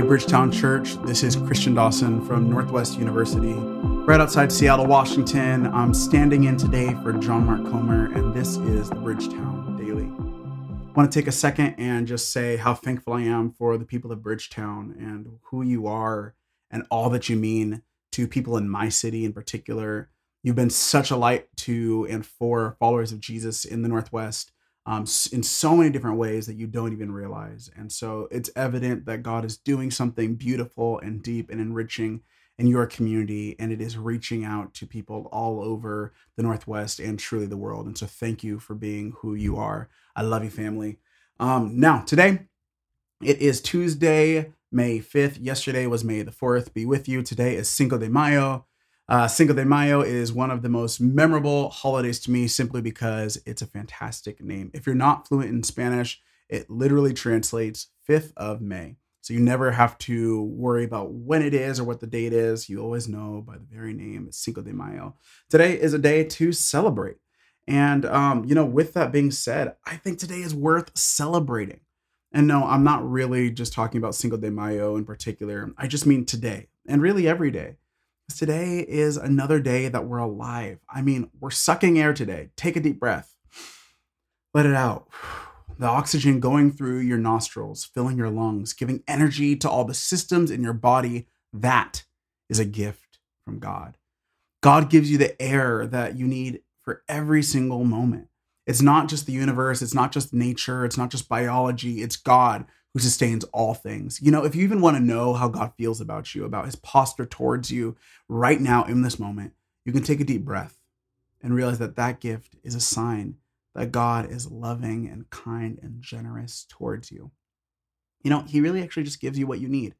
Bridgetown Church, this is Christian Dawson from Northwest University, right outside Seattle, Washington. I'm standing in today for John Mark Comer, and this is the Bridgetown Daily. I want to take a second and just say how thankful I am for the people of Bridgetown and who you are and all that you mean to people in my city in particular. You've been such a light to and for followers of Jesus in the Northwest um, in so many different ways that you don't even realize. And so it's evident that God is doing something beautiful and deep and enriching in your community, and it is reaching out to people all over the Northwest and truly the world. And so thank you for being who you are. I love you, family. Um, now, today, it is Tuesday, May 5th. Yesterday was May the 4th. Be with you. Today is Cinco de Mayo. Uh, Cinco de Mayo is one of the most memorable holidays to me simply because it's a fantastic name. If you're not fluent in Spanish, it literally translates 5th of May. So you never have to worry about when it is or what the date is. You always know by the very name, Cinco de Mayo. Today is a day to celebrate. And, um, you know, with that being said, I think today is worth celebrating. And no, I'm not really just talking about Cinco de Mayo in particular. I just mean today and really every day. Today is another day that we're alive. I mean, we're sucking air today. Take a deep breath. Let it out. The oxygen going through your nostrils, filling your lungs, giving energy to all the systems in your body. That is a gift from God. God gives you the air that you need for every single moment. It's not just the universe, it's not just nature, it's not just biology, it's God who sustains all things. You know, if you even want to know how God feels about you, about his posture towards you right now in this moment, you can take a deep breath and realize that that gift is a sign that God is loving and kind and generous towards you. You know, he really actually just gives you what you need.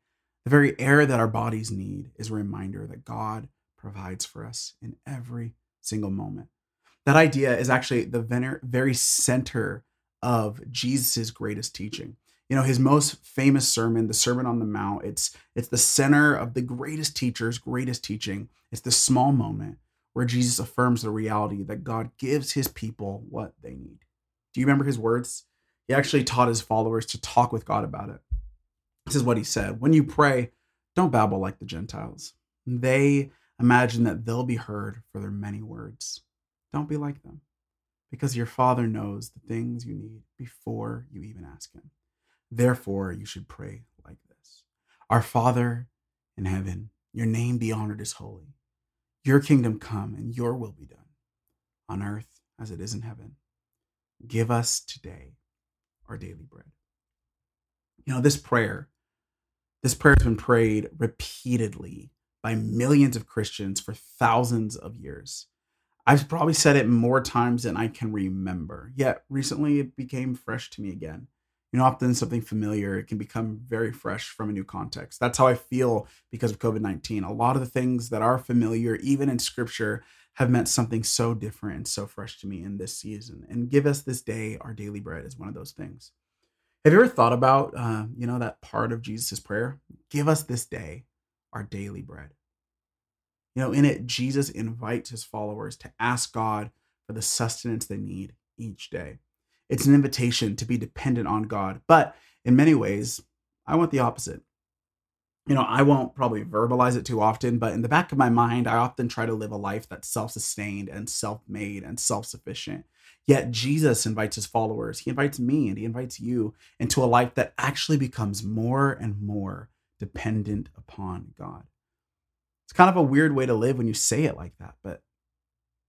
The very air that our bodies need is a reminder that God provides for us in every single moment. That idea is actually the very center of Jesus' greatest teaching you know his most famous sermon the sermon on the mount it's it's the center of the greatest teacher's greatest teaching. It's the small moment where jesus affirms the reality that god gives his people what they need. Do you remember his words? He actually taught his followers to talk with god about it. This is what he said when you pray don't babble like the gentiles. They imagine that they'll be heard for their many words. Don't be like them because your father knows the things you need before you even ask him Therefore, you should pray like this Our Father in heaven, your name be honored as holy. Your kingdom come and your will be done on earth as it is in heaven. Give us today our daily bread. You know, this prayer, this prayer has been prayed repeatedly by millions of Christians for thousands of years. I've probably said it more times than I can remember, yet recently it became fresh to me again you know, often something familiar, it can become very fresh from a new context. That's how I feel because of COVID 19. A lot of the things that are familiar, even in scripture, have meant something so different and so fresh to me in this season. And give us this day our daily bread is one of those things. Have you ever thought about, uh, you know, that part of Jesus' prayer? Give us this day our daily bread. You know, in it, Jesus invites his followers to ask God for the sustenance they need each day. It's an invitation to be dependent on God. But in many ways, I want the opposite. You know, I won't probably verbalize it too often, but in the back of my mind, I often try to live a life that's self sustained and self made and self sufficient. Yet Jesus invites his followers, he invites me, and he invites you into a life that actually becomes more and more dependent upon God. It's kind of a weird way to live when you say it like that, but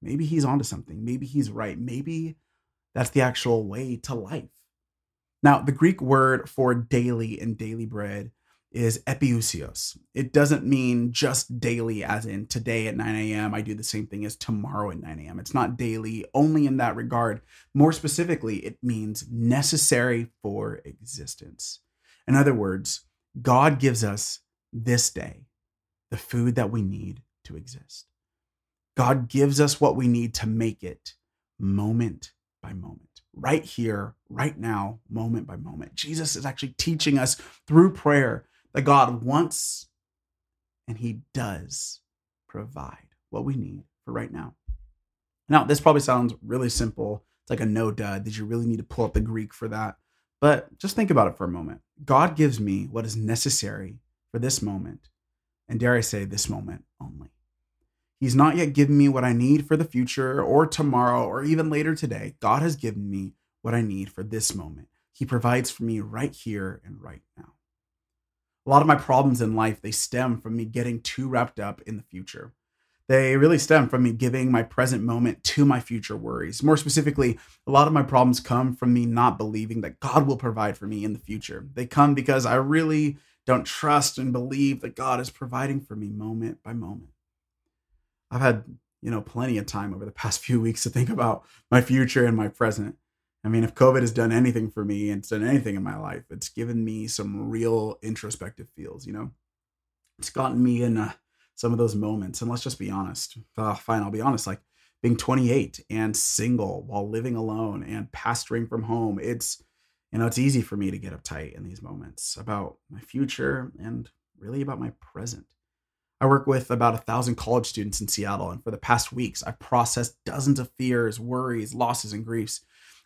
maybe he's onto something. Maybe he's right. Maybe that's the actual way to life. Now, the Greek word for daily and daily bread is epiousios. It doesn't mean just daily, as in today at 9 a.m., I do the same thing as tomorrow at 9 a.m. It's not daily only in that regard. More specifically, it means necessary for existence. In other words, God gives us this day the food that we need to exist. God gives us what we need to make it moment by moment, right here, right now, moment by moment. Jesus is actually teaching us through prayer that God wants and He does provide what we need for right now. Now, this probably sounds really simple. It's like a no dud. Did you really need to pull up the Greek for that? But just think about it for a moment. God gives me what is necessary for this moment, and dare I say, this moment only. He's not yet given me what I need for the future or tomorrow or even later today. God has given me what I need for this moment. He provides for me right here and right now. A lot of my problems in life, they stem from me getting too wrapped up in the future. They really stem from me giving my present moment to my future worries. More specifically, a lot of my problems come from me not believing that God will provide for me in the future. They come because I really don't trust and believe that God is providing for me moment by moment. I've had, you know, plenty of time over the past few weeks to think about my future and my present. I mean, if COVID has done anything for me and it's done anything in my life, it's given me some real introspective feels, you know? It's gotten me in uh, some of those moments. And let's just be honest. Uh, fine, I'll be honest. Like being 28 and single while living alone and pastoring from home, it's, you know, it's easy for me to get uptight in these moments about my future and really about my present. I work with about a thousand college students in Seattle, and for the past weeks, I've processed dozens of fears, worries, losses, and griefs.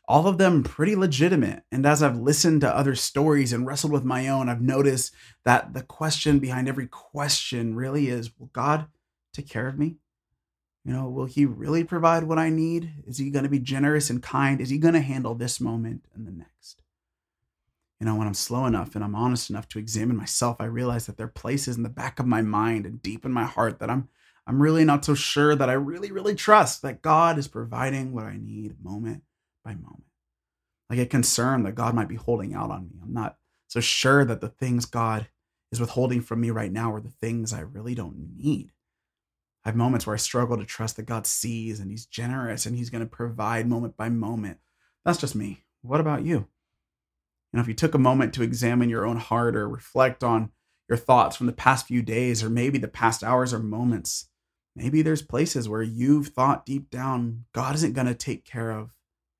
All of them pretty legitimate. And as I've listened to other stories and wrestled with my own, I've noticed that the question behind every question really is Will God take care of me? You know, will He really provide what I need? Is He going to be generous and kind? Is He going to handle this moment and the next? You know, when I'm slow enough and I'm honest enough to examine myself, I realize that there are places in the back of my mind and deep in my heart that I'm I'm really not so sure that I really, really trust that God is providing what I need moment by moment. I get concerned that God might be holding out on me. I'm not so sure that the things God is withholding from me right now are the things I really don't need. I have moments where I struggle to trust that God sees and He's generous and He's going to provide moment by moment. That's just me. What about you? You know, if you took a moment to examine your own heart or reflect on your thoughts from the past few days or maybe the past hours or moments, maybe there's places where you've thought deep down, God isn't going to take care of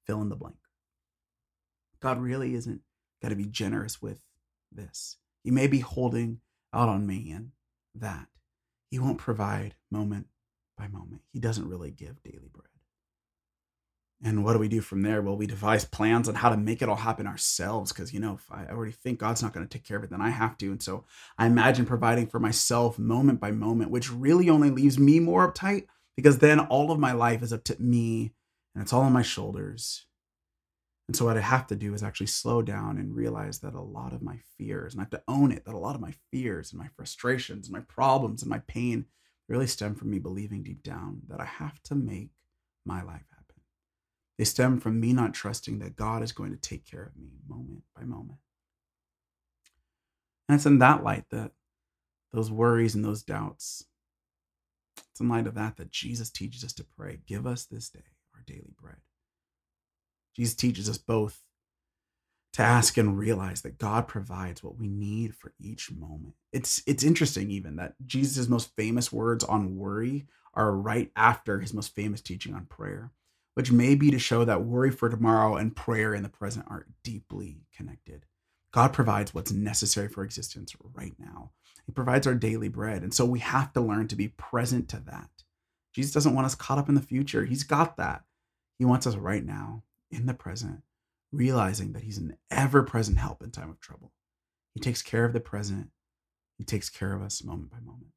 fill in the blank. God really isn't going to be generous with this. He may be holding out on me and that. He won't provide moment by moment. He doesn't really give daily bread. And what do we do from there? Well, we devise plans on how to make it all happen ourselves. Because, you know, if I already think God's not going to take care of it, then I have to. And so I imagine providing for myself moment by moment, which really only leaves me more uptight because then all of my life is up to me and it's all on my shoulders. And so what I have to do is actually slow down and realize that a lot of my fears, and I have to own it, that a lot of my fears and my frustrations and my problems and my pain really stem from me believing deep down that I have to make my life. They stem from me not trusting that God is going to take care of me moment by moment. And it's in that light that those worries and those doubts, it's in light of that that Jesus teaches us to pray, Give us this day our daily bread. Jesus teaches us both to ask and realize that God provides what we need for each moment. It's it's interesting even that Jesus' most famous words on worry are right after his most famous teaching on prayer which may be to show that worry for tomorrow and prayer in the present are deeply connected. God provides what's necessary for existence right now. He provides our daily bread. And so we have to learn to be present to that. Jesus doesn't want us caught up in the future. He's got that. He wants us right now in the present, realizing that He's an ever present help in time of trouble. He takes care of the present, He takes care of us moment by moment.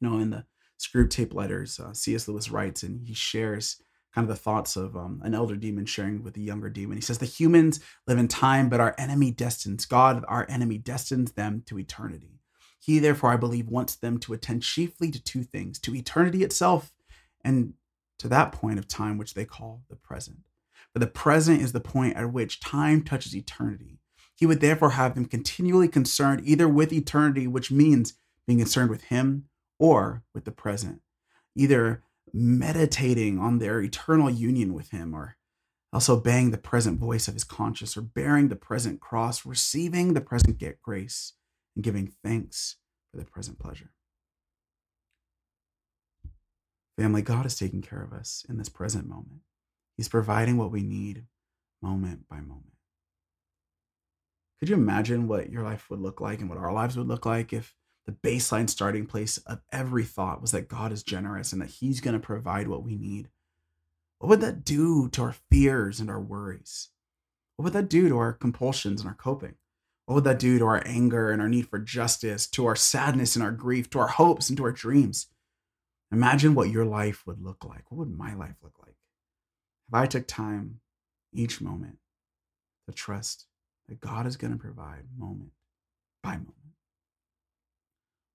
You know, in the Screwtape letters, uh, C.S. Lewis writes and he shares kind of the thoughts of um, an elder demon sharing with a younger demon. He says, The humans live in time, but our enemy destines, God, our enemy, destines them to eternity. He, therefore, I believe, wants them to attend chiefly to two things to eternity itself and to that point of time which they call the present. For the present is the point at which time touches eternity. He would therefore have them continually concerned either with eternity, which means being concerned with Him, or with the present, either meditating on their eternal union with Him, or else obeying the present voice of His conscience, or bearing the present cross, receiving the present get grace, and giving thanks for the present pleasure. Family, God is taking care of us in this present moment. He's providing what we need moment by moment. Could you imagine what your life would look like and what our lives would look like if the baseline starting place of every thought was that God is generous and that He's going to provide what we need, what would that do to our fears and our worries? What would that do to our compulsions and our coping? What would that do to our anger and our need for justice, to our sadness and our grief, to our hopes and to our dreams? Imagine what your life would look like. What would my life look like if I took time each moment to trust that God is going to provide moment by moment?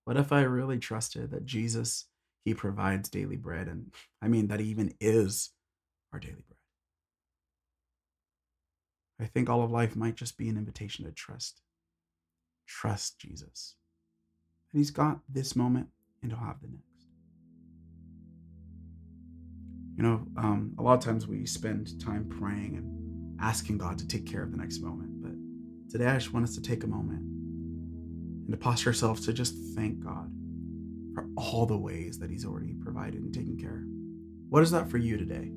What if I really trusted that Jesus, He provides daily bread? And I mean, that He even is our daily bread. I think all of life might just be an invitation to trust. Trust Jesus. And He's got this moment and He'll have the next. You know, um, a lot of times we spend time praying and asking God to take care of the next moment. But today I just want us to take a moment and to posture ourselves to just thank God for all the ways that He's already provided and taken care. What is that for you today?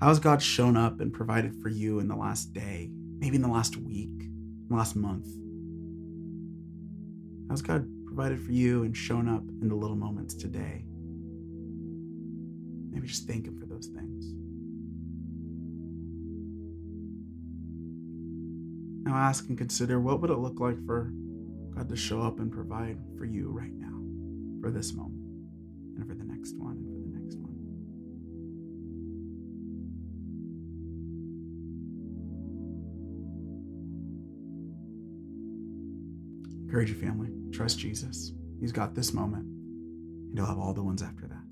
How has God shown up and provided for you in the last day, maybe in the last week, in the last month? How's God provided for you and shown up in the little moments today? Maybe just thank Him for those things. Now ask and consider what would it look like for God to show up and provide for you right now, for this moment, and for the next one, and for the next one. Encourage your family. Trust Jesus. He's got this moment, and he'll have all the ones after that.